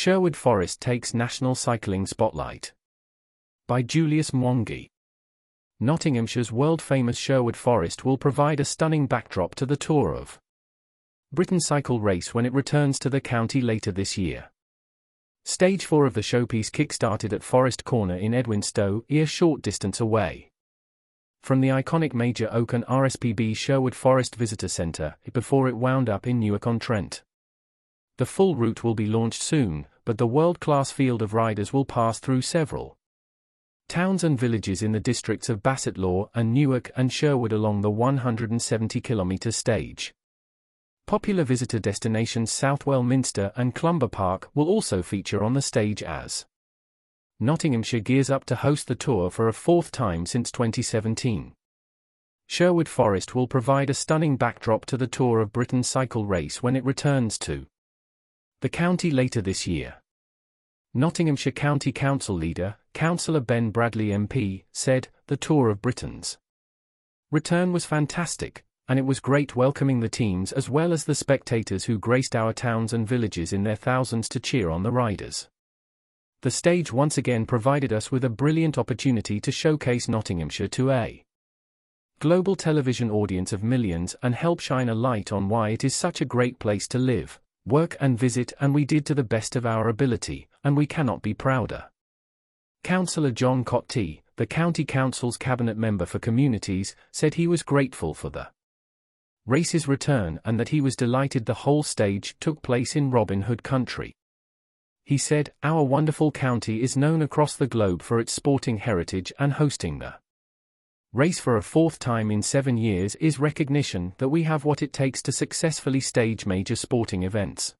Sherwood Forest takes National Cycling Spotlight. By Julius Mwangi. Nottinghamshire's world-famous Sherwood Forest will provide a stunning backdrop to the Tour of Britain cycle race when it returns to the county later this year. Stage 4 of the showpiece kick-started at Forest Corner in Edwinstowe, a short distance away. From the iconic Major Oak and RSPB Sherwood Forest Visitor Centre, before it wound up in Newark-on-Trent. The full route will be launched soon, but the world-class field of riders will pass through several towns and villages in the districts of Bassetlaw and Newark and Sherwood along the 170-kilometre stage. Popular visitor destinations Southwell Minster and Clumber Park will also feature on the stage as Nottinghamshire gears up to host the tour for a fourth time since 2017. Sherwood Forest will provide a stunning backdrop to the Tour of Britain cycle race when it returns to the county later this year. Nottinghamshire County Council leader, Councillor Ben Bradley MP, said, The Tour of Britain's return was fantastic, and it was great welcoming the teams as well as the spectators who graced our towns and villages in their thousands to cheer on the riders. The stage once again provided us with a brilliant opportunity to showcase Nottinghamshire to a global television audience of millions and help shine a light on why it is such a great place to live, work and visit and we did to the best of our ability, and we cannot be prouder. Councillor John Cottee, the County Council's Cabinet Member for Communities, said he was grateful for the race's return and that he was delighted the whole stage took place in Robin Hood country. He said, Our wonderful county is known across the globe for its sporting heritage and hosting the race for a fourth time in seven years is recognition that we have what it takes to successfully stage major sporting events.